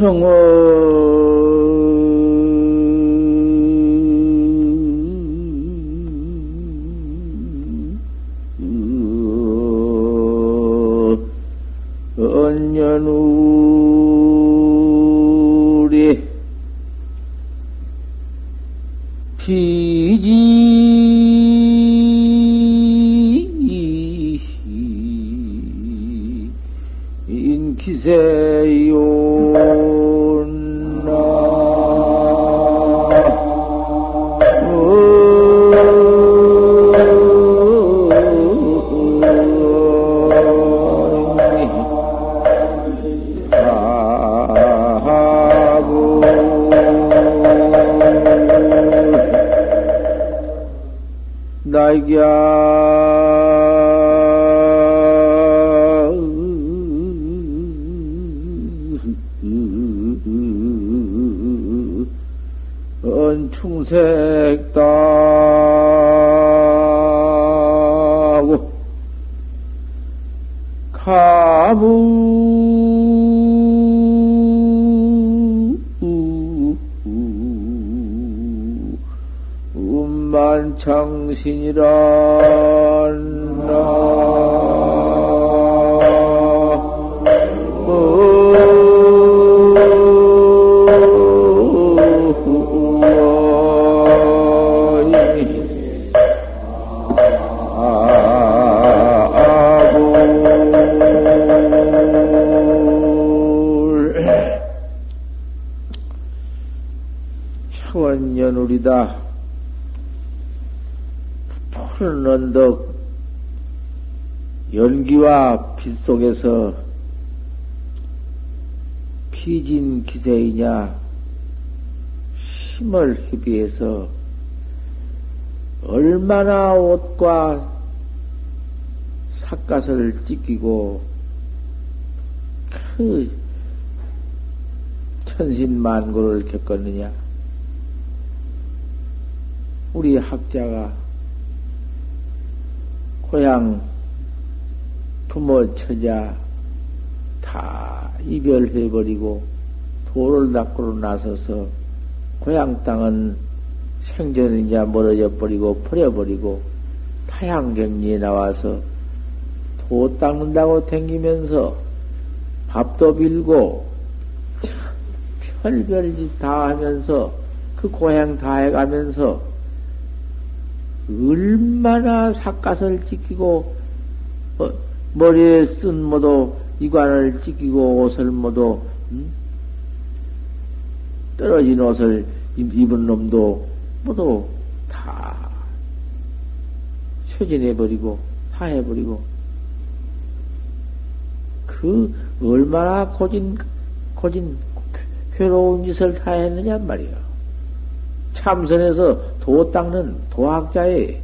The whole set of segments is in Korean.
언년 언충색 우리다. 푸른 언덕, 연기와 빛 속에서 피진 기세이냐, 힘을 희비해서 얼마나 옷과 삿갓을 찢기고 그 천신만고를 겪었느냐. 우리 학자가 고향 부모 처자 다 이별해버리고 도를 닦으러 나서서 고향 땅은 생전이냐 멀어져 버리고 버려버리고 타양경리에 나와서 도 닦는다고 댕기면서 밥도 빌고 별별 짓 다 하면서 그 고향 다 해가면서 얼마나 삿갓을 지키고 어, 머리에 쓴 모두 이관을 지키고 옷을 모두 음? 떨어진 옷을 입은 놈도 모두 다 쇠진해버리고 다 해버리고 그 얼마나 고진 고진 괴로운 짓을 다 했느냐 말이야. 참선에서 도 닦는 도학자의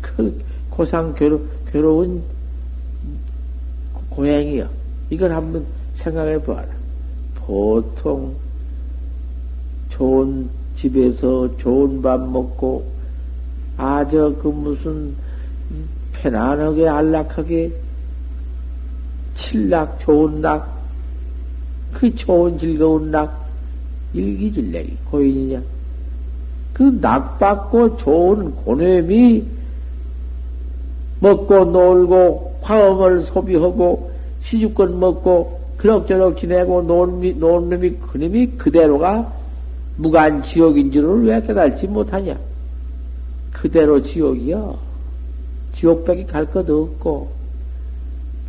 그 고상 괴로, 괴로운 고행이요. 이걸 한번 생각해 봐라. 보통 좋은 집에서 좋은 밥 먹고 아 저 그 무슨 편안하게 안락하게 칠락 좋은 낙 그 좋은 즐거운 낙 일기질래기 고인이냐? 그 낙받고 좋은 고뇌미 먹고 놀고 화음을 소비하고 시주권 먹고 그럭저럭 지내고 논, 논 놈이 그놈이 그대로가 무간 지옥인 줄을 왜 깨달지 못하냐? 그대로 지옥이야. 지옥밖에 갈 것도 없고,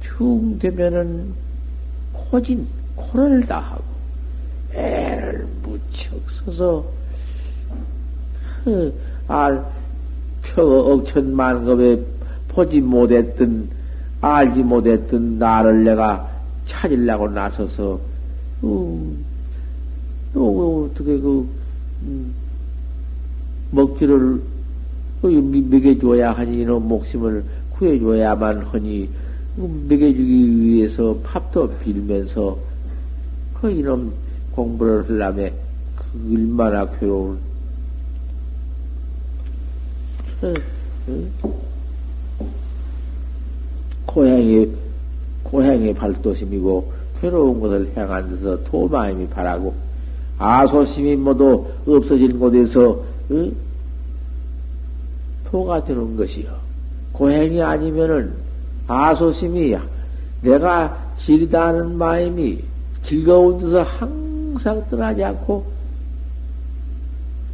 충 되면은 코진, 코를 다 하고, 애를 무척 써서 그 알, 표 억천만급에 보지 못했던 알지 못했던 나를 내가 찾으려고 나서서 음, 또 어떻게 그 음, 먹지를 그 먹여줘야 하니 이놈 목숨을 구해줘야만 하니 그 먹여주기 위해서 팝도 빌면서 그 이놈 공부를 하려면 그 얼마나 괴로운 고향이 고향의 발도심이고 괴로운 것을 행한 데서 도마임이 바라고 아소심이 모두 없어진 곳에서 응? 토가 되는 것이요. 고행이 아니면은 아소심이 내가 지리다는 마음이 즐거운 데서 항상 떠나지 않고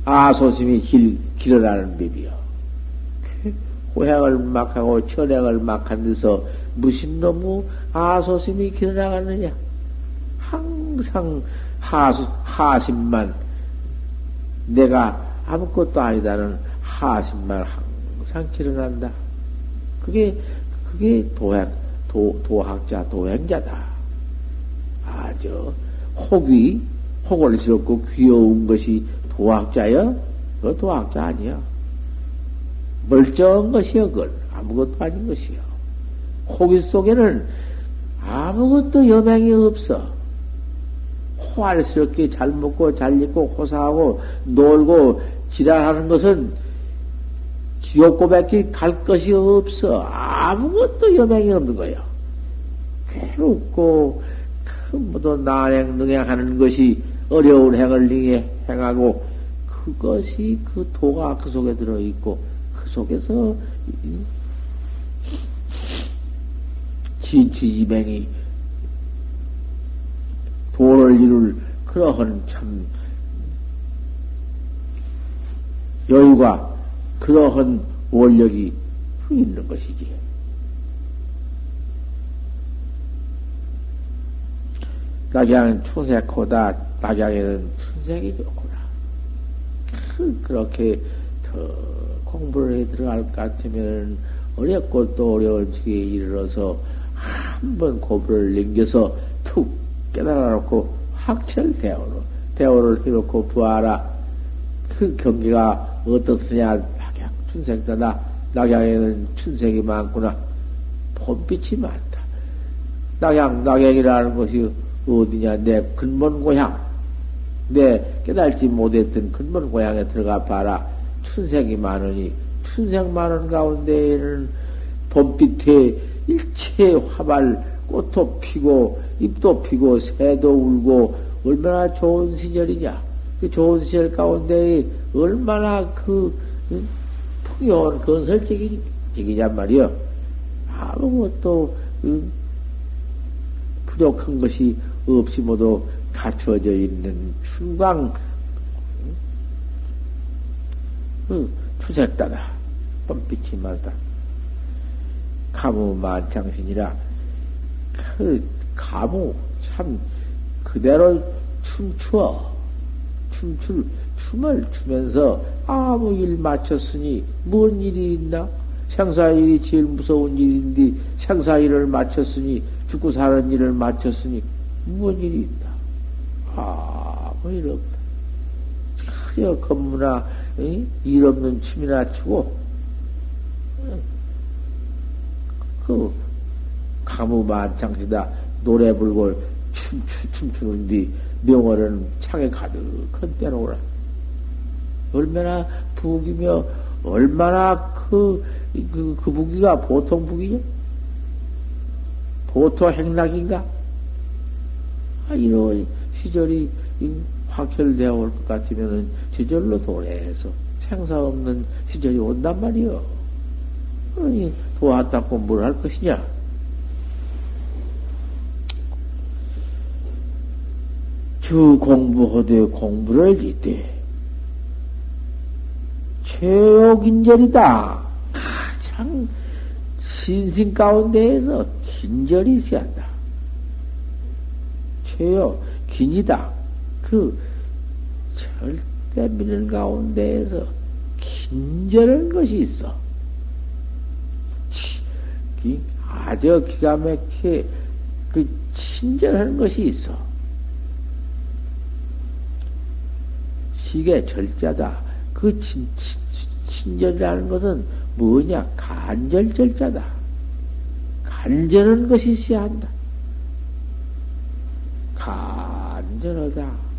아소심이 길, 길어라는 법이요. 고향을 막 하고 천행을 막 한 데서 무슨 놈의 아소심이 길어나가느냐? 항상 하수, 하심만 내가 아무것도 아니다는 하심만 항상 길어난다. 그게 그게 도학 도 도학자 도행자다. 아주 혹이 혹을 스럽고 귀여운 것이 도학자여? 그 도학자 아니야. 멀쩡한 것이여, 그건. 아무것도 아닌 것이여. 호기 속에는 아무것도 여명이 없어. 호알스럽게 잘 먹고 잘 입고 호사하고 놀고 지랄하는 것은 지옥고 밖에 갈 것이 없어. 아무것도 여명이 없는 거야. 괴롭고 큰 모두 난행 능행하는 것이 어려운 행을 행하고 그것이 그 도가 그 속에 들어 있고 그 속에서 진취지맹이 도를 이룰 그러한 참 여유가 그러한 원력이 있는 것이지. 낙양은 초색코다 낙양에는 춘색이 좋구나. 그, 그렇게 더 공부를 해 들어갈 것 같으면 어렵고 또 어려운 지에 이르러서 한번 공부를 넘겨서 툭 깨달아놓고 확철 대오로 대오를 해놓고 부하라. 그 경계가 어떻느냐? 낙양 춘색다다. 낙양에는 춘색이 많구나. 봄빛이 많다. 낙양 낙양이라는 것이 어디냐? 내 근본 고향. 내 깨달지 못했던 근본 고향에 들어가 봐라. 춘색이 많으니 춘색 많은 가운데에는 봄빛에 일체 화발 꽃도 피고 잎도 피고 새도 울고 얼마나 좋은 시절이냐. 그 좋은 시절 가운데 얼마나 그 풍요한 건설적이냔 말이여. 아무것도 부족한 것이 없이 모두 갖추어져 있는 춘광 추색다다 뻔빛이 많다. 가무 만창신이라 그 가무 참 그대로 춤추어 춤출 춤을 추면서 아무 일 마쳤으니 뭔 일이 있나? 생사일이 제일 무서운 일인데 생사일을 마쳤으니 죽고 사는 일을 마쳤으니 뭔 일이 있나? 아무 일 없다. 크여 건무나 일 없는 춤이나 추고 그 가무 만창시다 노래 불고 춤추, 춤추는 뒤 명월은 창에 가득한 때로라. 얼마나 북이며 얼마나 그, 그, 그 북이가 보통 북이냐? 보통 행락인가? 아, 이런 시절이 확철되어 올 것 같으면은 저절로 도래해서 생사 없는 시절이 온단 말이요. 아니, 도왔다고 뭘 할 것이냐? 주 공부하되 공부를 이때 최옥인절이다. 가장 신신 가운데에서 긴절이 있어야 한다. 최요, 긴이다. 그 절 대 미는 가운데에서 긴절한 것이 있어. 아주 기가 막히게 그 친절하는 것이 있어. 시계 절자다. 그 친, 친, 친절이라는 것은 뭐냐? 간절 절자다. 간절한 것이 있어야 한다. 간절하다.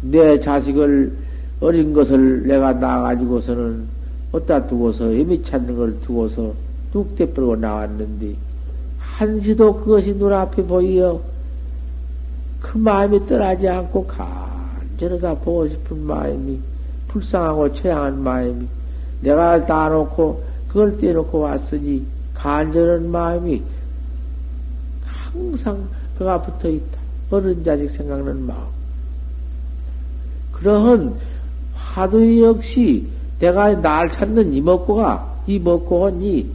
내 자식을 어린 것을 내가 낳아가지고서는 어디다 두고서 애미 찾는 걸 두고서 뚝대 뿌리고 나왔는데 한시도 그것이 눈앞에 보이어 그 마음이 떠나지 않고 간절하다 보고 싶은 마음이 불쌍하고 처양한 마음이 내가 다 놓고 그걸 떼놓고 왔으니 간절한 마음이 항상 그가 붙어 있다. 어른 자식 생각나는 마음. 그러한 화두 역시 내가 날 찾는 이먹고가 이먹고 한이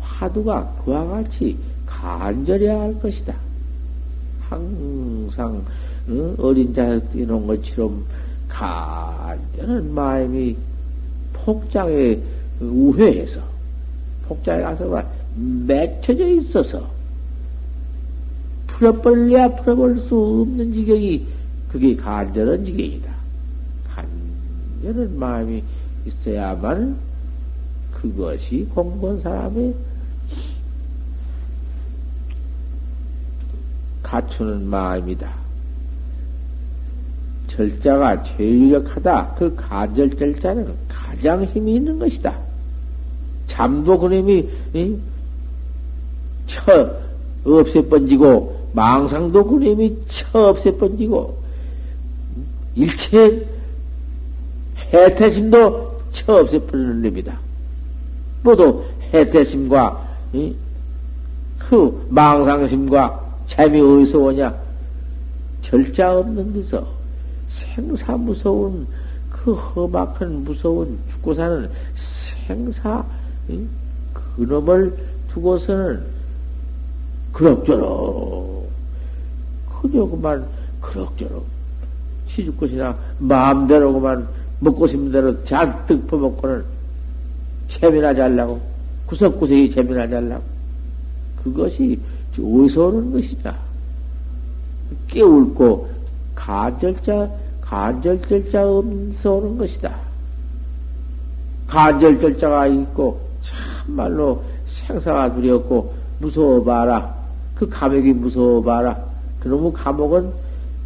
화두가 그와 같이 간절해야 할 것이다. 항상 어린 자식 뛰는 것처럼 간절한 마음이 폭장에 우회해서 폭장에 가서 맺혀져 있어서 풀어버려야 풀어볼 수 없는 지경이 그게 간절한 지경이다. 간절한 마음이 있어야만 그것이 공부한 사람의 갖추는 마음이다. 절자가 제일 유력하다. 그 간절 절자는 가장 힘이 있는 것이다. 잠도 그놈이 쳐 없애 번지고 망상도 그놈이 쳐 없애 번지고 일체 해태심도 쳐 없애 버리는 놈이다. 모두 해태심과 그 망상심과 재미 어디서 오냐? 절자 없는 데서 생사 무서운 그 험악한 무서운 죽고 사는 생사 그놈을 두고서는 그럭저럭 그저 그만 그럭저럭 시집 것이나 마음대로 그만 먹고 싶은 대로 잔뜩 퍼먹고는 재미나 잘라고 구석구석이 재미나 잘라고 그것이 어디서 오는 것이냐 깨울고 간절자 간절절자 없어 오는 것이다. 간절절자가 있고 참말로 생사가 두렵고 무서워 봐라. 그 감옥이 무서워 봐라. 그놈의 감옥은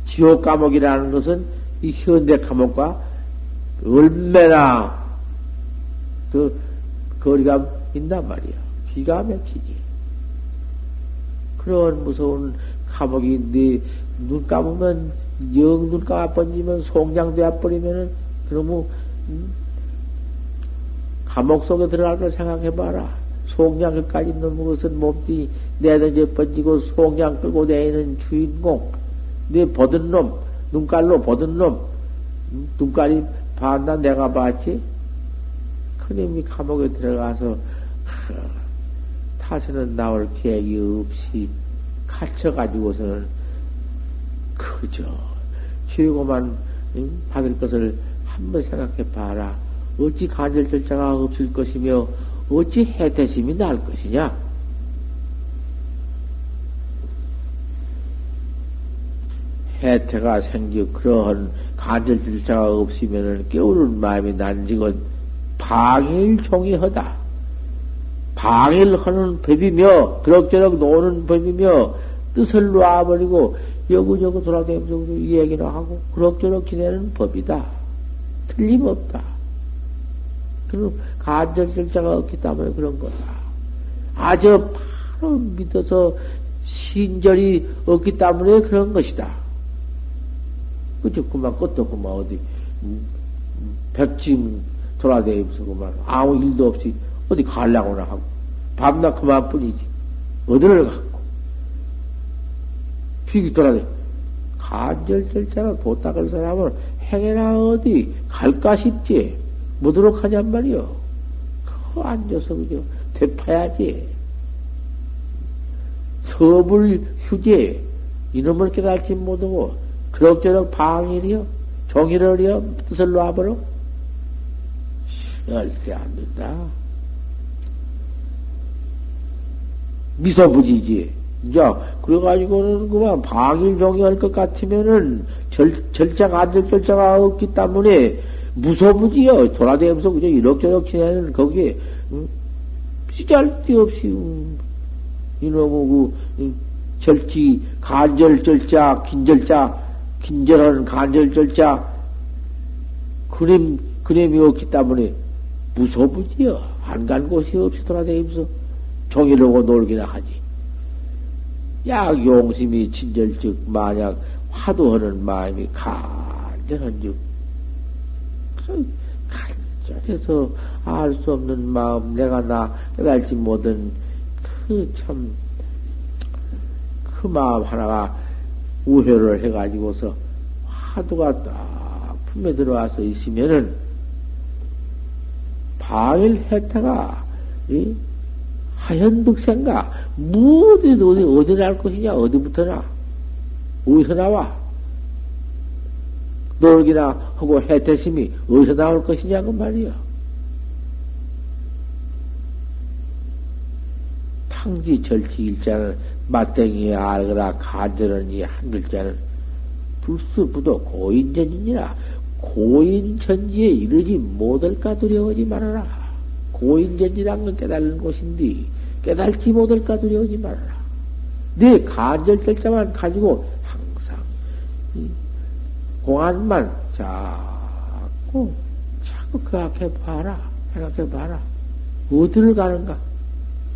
지옥 감옥이라는 것은 이 현대 감옥과 얼마나 그 거리가 있단 말이야. 기가 막히지. 그런 무서운 감옥이 네눈 감으면 영눈 감아 번지면 송장되어 버리면은 그러면 음? 감옥 속에 들어갈 걸 생각해봐라. 송장까지 있는 것은 몸띠 내던져 번지고 송장 끌고 다니는 주인공, 내 보던 놈, 눈깔로 보던 놈, 음? 눈깔이 봤나 내가 봤지? 그님이 감옥에 들어가서 타서는 나올 계획이 없이 갇혀가지고서는 그저 최고만 받을 것을 한번 생각해 봐라. 어찌 간절 절차가 없을 것이며 어찌 해태심이 날 것이냐? 해태가 생겨 그러한 간절 절차가 없으면 깨우는 마음이 난직은 방일종이하다. 방일하는 법이며 그럭저럭 노는 법이며 뜻을 놔버리고 여구저구 돌아다니면서 이 얘기를 하고 그럭저럭 지내는 법이다. 틀림없다. 그럼 간절절자가 없기 때문에 그런 거다. 아주 바로 믿어서 신절이 없기 때문에 그런 것이다. 그저 그만 끝도 그만 어디 음, 백짐 돌아다니면서 그만 아무 일도 없이 어디 가려고나 하고 밤낮 그만뿐이지 어디를 가휙 돌아다. 간절절자로 도닦을 사람은 행해나 어디 갈까 싶지. 못도록 하냔 말이요. 그 앉아서 그저 되파야지. 서불 휴제. 이놈을 깨달지 못하고 그럭저럭 방일이요. 종일을요. 뜻을 놔버려. 절대 안 된다. 미소부지지. 이제, 그래가지고는 그만 방일 종이 할 것 같으면은 절, 절자가, 안될 절자가 없기 때문에 무소부지요. 돌아다니면서 그저 이럭저럭 지내는 거기에, 응? 쓰잘데 없이, 응. 이놈의 그, 절지, 간절 절자, 긴절자, 긴절하는 간절 절자, 그림, 그림이 없기 때문에 무소부지요. 안 간 곳이 없이 돌아다니면서 종이로고 놀기나 하지. 약 용심이 친절즉 만약 화두하는 마음이 간절한 즉 그 간절해서 알 수 없는 마음 내가 나 깨달지 못한 그 참그 마음 하나가 우회를 해가지고서 화두가 딱 품에 들어와서 있으면은 바일 해타가 이 하현득생가 무엇이 어디 어디 날 것이냐 어디부터나 어디서 나와 놀기나 하고 해태심이 어디서 나올 것이냐고 말이야. 탕지 절치 일자는 맞댕이에 알거라 간절한 이한 글자는 불수부도 고인전이니라 고인전지에 이르지 못할까 두려워하지 말아라. 고인전지란 건 깨달는 곳인데 깨달지 못할까 두려워하지 말아라. 내 간절 결자만 가지고 항상 공안만 자꾸 자꾸 그 앞에 봐라. 생각해 봐라. 어디를 가는가?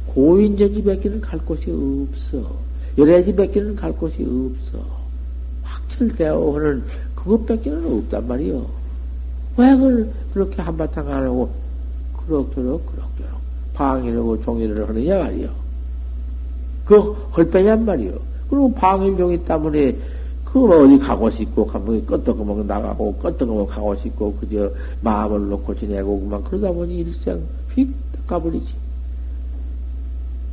고인전지 밖에는 갈 곳이 없어. 열애지 밖에는 갈 곳이 없어. 확철되어 하는 그것 밖에는 없단 말이요. 왜 그걸 그렇게 한바탕 안 하고 그럭저럭 그럭저럭 방일하고 종일을 하느냐 말이요. 그 헐빼냔 말이요. 그리고 방일 종이 때문에 그 어디 가고 싶고 가면 껐떡그만 나가고 껐떡그만 가고 싶고 그저 마음을 놓고 지내고 그만 그러다 보니 일생 휙 가버리지.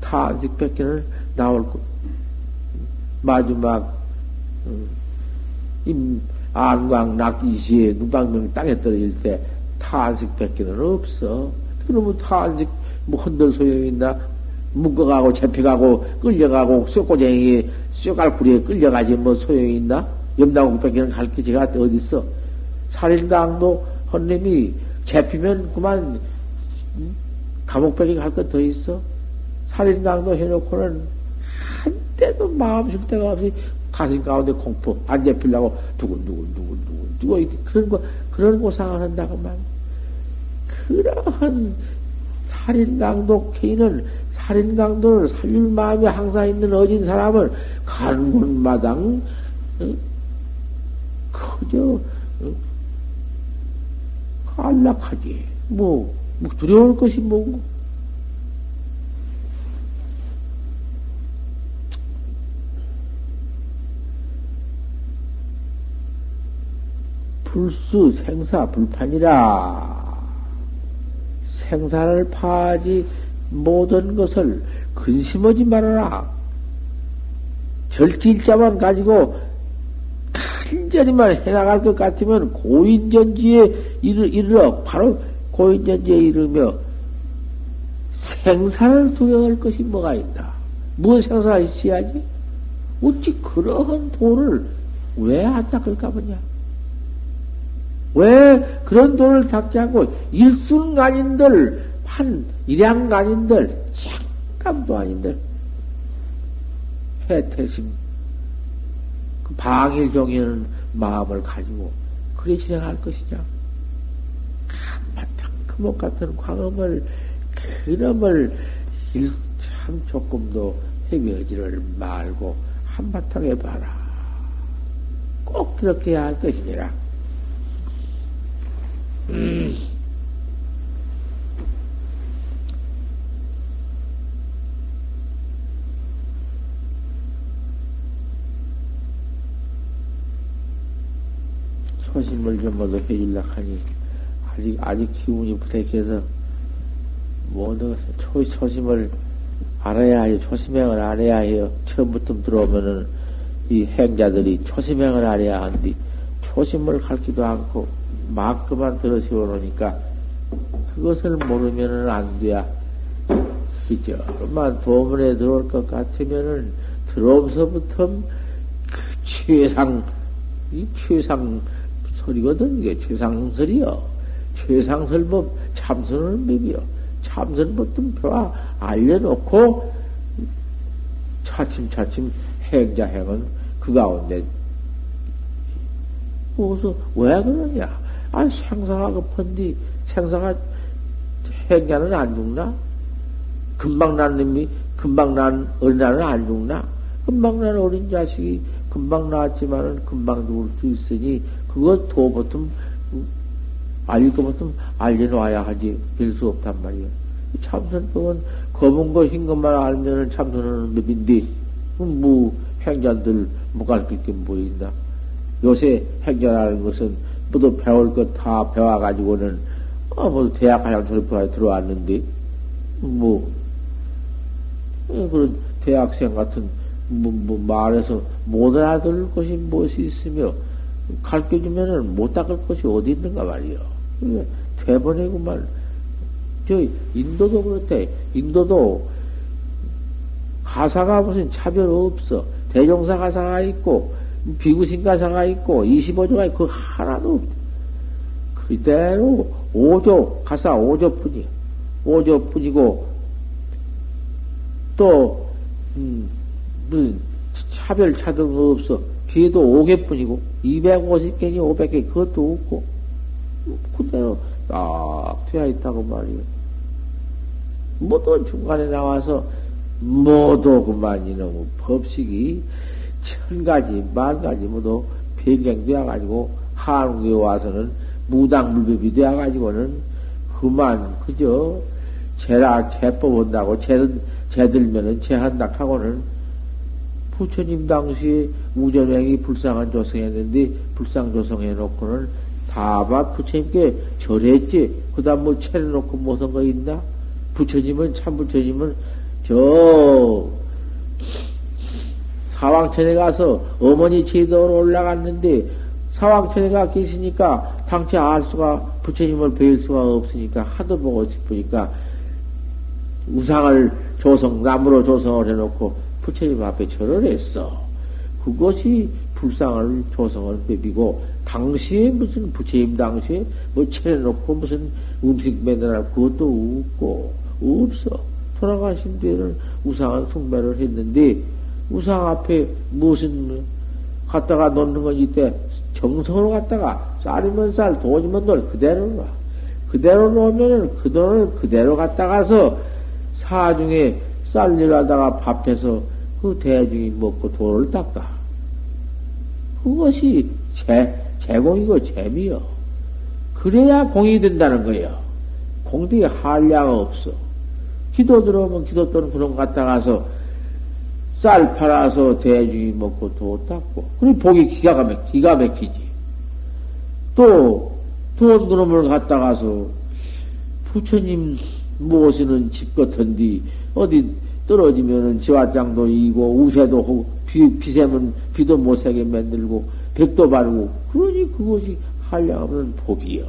탄식 뺏기는 나올 거. 마지막 음, 임 안광 낙이시에 눈방명이 땅에 떨어질 때 탄식 뺏기는 없어. 그러면 탄식 뭐 흔들 소용이 있나? 묶어가고 잡혀가고 끌려가고 쇠꼬쟁이 쇠갈구리에 끌려가지 뭐 소용이 있나? 염나고 뺏기는 갈게 제가 어딨어? 살인강도 헌님이 잡히면 그만 감옥 뺏기 갈것 더 있어? 살인강도 해놓고는 한때도 마음 줄 데가 없이 가슴 가운데 공포 안 잡히려고 두근두근 두근두근 두고 그런 거 그런 고상을 한다고 말. 그러한 살인강도 케인은 살인강도를 살릴 마음이 항상 있는 어진 사람을 간 곳마당 어? 그저 어? 안락하지 뭐, 뭐 두려울 것이 뭐고 불수 생사 불판이라 생사를 파하지 모든 것을 근심하지 말아라. 절길자만 가지고 간절히만 해나갈 것 같으면 고인전지에 이르, 이르러 바로 고인전지에 이르며 생사를 두려워할 것이 뭐가 있나? 무슨 생사가 있어야지? 어찌 그러한 돈을 왜안 닦을까 보냐? 왜 그런 돈을 닦지 않고 일순간인들, 한 일양간인들, 잠깐도 아닌들, 해태심, 그 방일종이는 마음을 가지고 그리 진행할 것이냐? 한바탕 그목 같은 광음을, 그놈을 참 조금도 헤매지를 말고 한바탕 해봐라. 꼭 그렇게 할 것이니라. 음. 초심을 좀 모두 해주려 하니, 아직, 아직 기운이 부탁해서, 모두 초, 초심을 알아야 해요. 초심행을 알아야 해요. 처음부터 들어오면은, 이 행자들이 초심행을 알아야 하는데, 초심을 가르치도 않고, 막 그만 들어 세워놓으니까 그것을 모르면은 안 돼야. 그저만 도문에 들어올 것 같으면은 들어오면서부터 그 최상, 이 최상 설이거든. 이게 최상설이요. 최상설법 참선은 법이요. 참선법도 벼와 알려놓고 차츰차츰 행자행은 그 가운데 무엇을 왜 그러냐? 아, 생사가 급한디, 생사가 행자는 안 죽나? 금방 난 놈이, 금방 난 어린아는 안 죽나? 금방 난 어린 자식이 금방 나왔지만은 금방 죽을 수 있으니 그것도 보통 알고 보통 알려놔야 하지 별수 없단 말이야. 참선법은 검은 거 흰 것만 알면은 참선은 법인데 뭐 행자들 무가르칠 게 보인다. 요새 행자라는 것은 모두 배울 것 다 배워가지고는 아, 뭐 대학 졸업해 들어왔는데 뭐 예, 그런 대학생 같은 뭐, 뭐 말해서 못 알아들 것이 무엇이 있으며 가르쳐 주면은 못 닦을 것이 어디 있는가 말이요. 대번이구만. 저 인도도 그렇대. 인도도 가사가 무슨 차별 없어. 대종사 가사가 있고 비구신 가사가 있고 25조가 있고 그 하나도 없 그대로 5조 가사 5조뿐이야. 5조뿐이고 또 음, 무슨 차별 차등 없어. 뒤에도 5개뿐이고 250개니 500개 그것도 없고 그대로 딱 되어 있다고 말이요. 모두 중간에 나와서 모두 그만 이놈의 법식이 천 가지, 만 가지 모두 변경되어 가지고 한국에 와서는 무당불법이 되어 가지고는 그만 그저 제라 제법 온다고 제, 제들면은 제한다 하고는 부처님 당시 우전행이 불쌍한 조성했는데 불쌍 조성해 놓고는 다바 부처님께 절했지. 그 다음 뭐 차려놓고 무슨 거 있나? 부처님은, 참 부처님은 저 사왕천에 가서 어머니 제도로 올라갔는데 사왕천에 가 계시니까 당최 알 수가 부처님을 배울 수가 없으니까 하도 보고 싶으니까 우상을 조성 나무로 조성을 해놓고 부처님 앞에 절을 했어. 그것이 불상을 조성을 빼비고 당시에 무슨 부처님 당시에 뭐 차려놓고 무슨 음식 매달아 그것도 없고 없어. 돌아가신 뒤에는 우상한 숭배를 했는데 우상 앞에 무슨 갖다가 놓는 건 이때 정성으로 갖다가 쌀이면 쌀, 돈이면 돌 그대로 놔. 그대로 놓으면은 그 돈을 그대로 갖다가서 사중에 쌀일 하다가 밥해서 그 대중이 먹고 돈을 닦아. 그것이 제, 제공이고 재미요. 그래야 공이 된다는 거예요. 공덕에 한량 없어. 기도 들어오면 기도 또는 그런 거 갖다 가서 쌀 팔아서 대중이 먹고 도 닦고. 그리고 복이 기가 막, 기가 막히지. 또, 돈 그놈을 갖다 가서 부처님 모시는 집 같은데, 어디 떨어지면은 지화장도 이고, 우세도 하고, 비, 비세면 비도 못세게 만들고, 백도 바르고, 그러니 그것이 한량없는 복이요.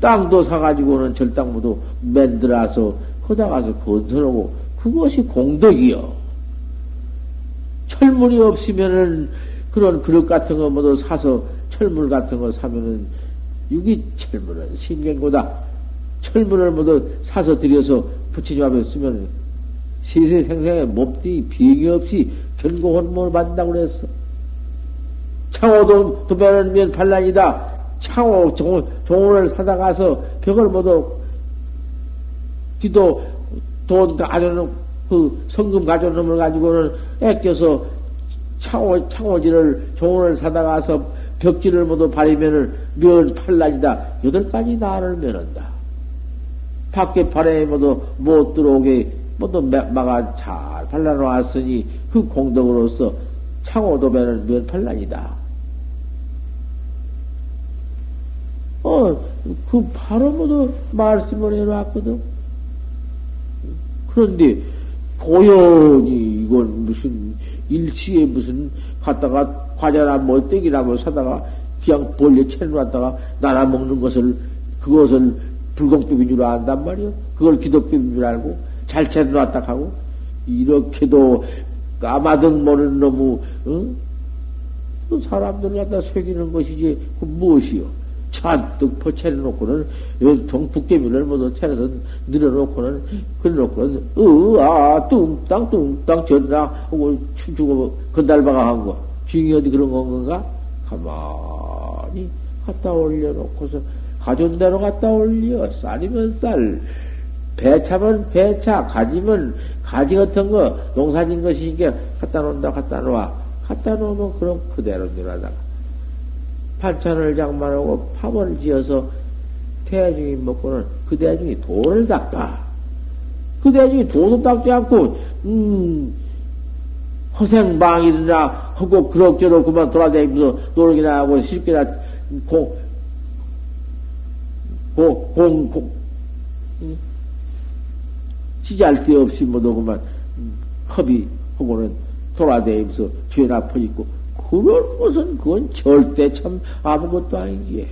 땅도 사가지고는 절당무도 만들어서, 거다 가서 건설하고, 그것이 공덕이요. 철물이 없으면은 그런 그릇 같은 거 모두 사서 철물 같은 거 사면은 유기 철물은 신경보다 철물을 모두 사서 들여서 부처님 앞에 쓰면 시세 생생에 몹디 비행이 없이 전공혼문을 받는다고 그랬어. 창호도 도배는 면 반란이다. 창호 종, 종을 사다 가서 벽을 모두 기도 돈 가져놓은 그 성금 가져놓은 걸 가지고는 애껴서 창호, 창호지를 종을 사다 가서 벽지를 모두 바리면은 면 팔란이다. 여덟 가지 나를 면한다. 밖에 바람에 모두 못 들어오게 모두 막아 잘 발라놓았으니 그 공덕으로서 창호도배는 면 팔란이다. 어, 그 바로 모두 말씀을 해놨거든. 그런데 고연히 이건 무슨 일시에 무슨 갖다가 과자나 뭐 떼기나 뭐 사다가 그냥 벌려 채놓았다가 나라 먹는 것을 그것을 불공법인 줄 안단 말이요. 그걸 기독법인 줄 알고 잘 채놓았다 하고 이렇게도 까마득 모르는 놈의 어? 그 사람들 갖다 새기는 것이지 그 무엇이요? 잔뜩 퍼채려놓고는 동북개미를 모두 채려서 늘어놓고는 그래놓고는 으아 뚱땅 뚱땅 전나 하고 춤추고 건달바가 한 거. 중이 어디 그런 건가? 가만히 갖다 올려놓고서 가존대로 갖다 올려 쌀이면 쌀 배차면 배차, 가지면 가지 같은 거, 농사진 것이니까 갖다 놓는다, 갖다 놓아. 갖다 놓으면 그럼 그대로 늘어다가. 반찬을 장만하고 팝을 지어서 대중이 먹고는 그 대중이 돌을 닦아. 그 대중이 도도 닦지 않고, 음, 허생방이나 하고 그럭저럭 그만 돌아다니면서 놀기나 하고 쉽게나 공, 공, 공, 공, 찌잘 데 없이 뭐도 그만 허비하고는 돌아다니면서 죄나 퍼있고 그런 것은 그건 절대 참 아무것도 아니기에.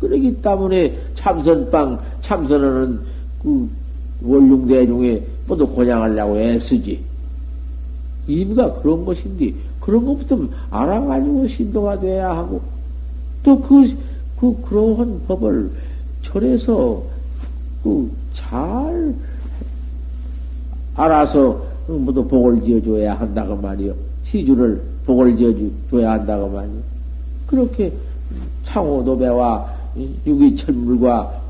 그러기 때문에 참선방, 참선하는 그 원룡대중에 모두 고냥하려고 애쓰지. 의미가 그런 것인데, 그런 것부터 알아가지고 신도가 돼야 하고, 또 그, 그, 그러한 법을 절에서, 그, 잘, 알아서, 모두 복을 지어줘야 한다고 말이요. 시주를 복을 지어줘야 한다고 말이요. 그렇게 창호도배와 유기철물과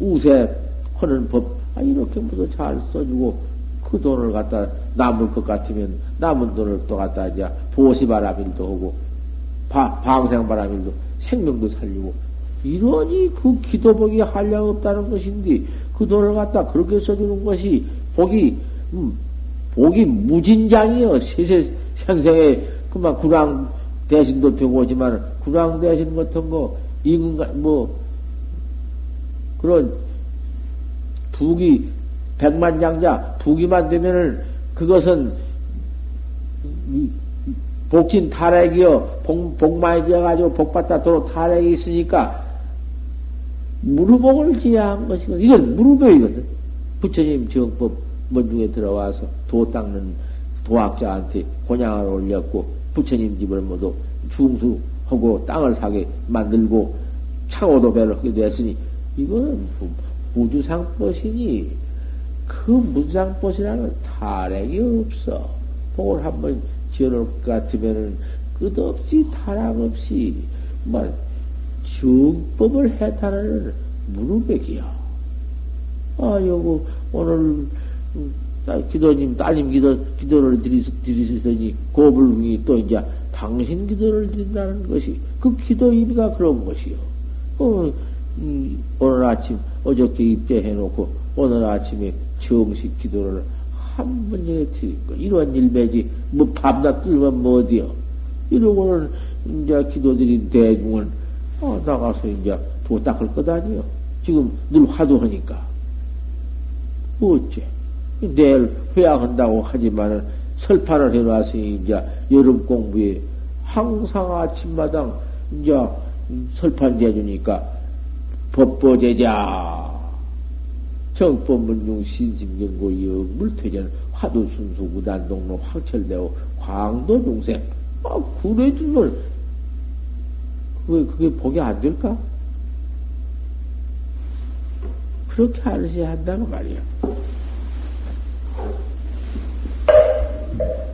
우세 하는 법, 아, 이렇게 모두 잘 써주고, 그 돈을 갖다 남을 것 같으면 남은 돈을 또 갖다 이제 보시바람일도 하고 방생바람일도 생명도 살리고 이러니 그 기도복이 한량 없다는 것인데 그 돈을 갖다 그렇게 써주는 것이 복이 음, 복이 무진장이요 세세 생생에 그만 구랑 대신도 오지만 구랑 대신 같은 거 임금 뭐 그런 북이 백만 장자 북이만 되면은 그것은 복진 탈핵이요. 복, 복만이 지어가지고 복받다 도로 탈핵이 있으니까 무릎복을 지어야 한 것이거든. 이건 무릎복이거든. 부처님 정법 먼중에 들어와서 도 닦는 도학자한테 곤양을 올렸고 부처님 집을 모두 중수하고 땅을 사게 만들고 창호도 배를 하게 됐으니 이거는 무주상법이니 그 문상봇이라는 타락이 없어. 복을 한번 지어놓을 것 같으면은 끝없이 타락 없이, 뭐, 정법을 해탈하는 무릎백이야. 아, 요거, 오늘, 음, 기도님, 따님 기도, 기도를 드리, 드리시더니, 고불궁이 또 이제 당신 기도를 드린다는 것이, 그 기도 의미가 그런 것이요. 어, 음, 오늘 아침, 어저께 입대해놓고, 오늘 아침에 정식 기도를 한 번에 드리고, 이런 일배지, 뭐 밤낮 끌면 뭐 어디요? 이러고는 이제 기도드린 대중은, 어, 나가서 이제 도 닦을 것 아니요? 지금 늘 화두하니까. 어째? 내일 회양한다고 하지만은 설판을 해놨으니 이제 여름 공부에 항상 아침마당 이제 설판 대주니까 법보제자 정법문중 신심경고 영물퇴전 화두순수 무단동로 확철되고 광도 중생 아 그래주면 그게 그게 복이 안 될까? 그렇게 알으셔야 한다는 말이야. Thank you.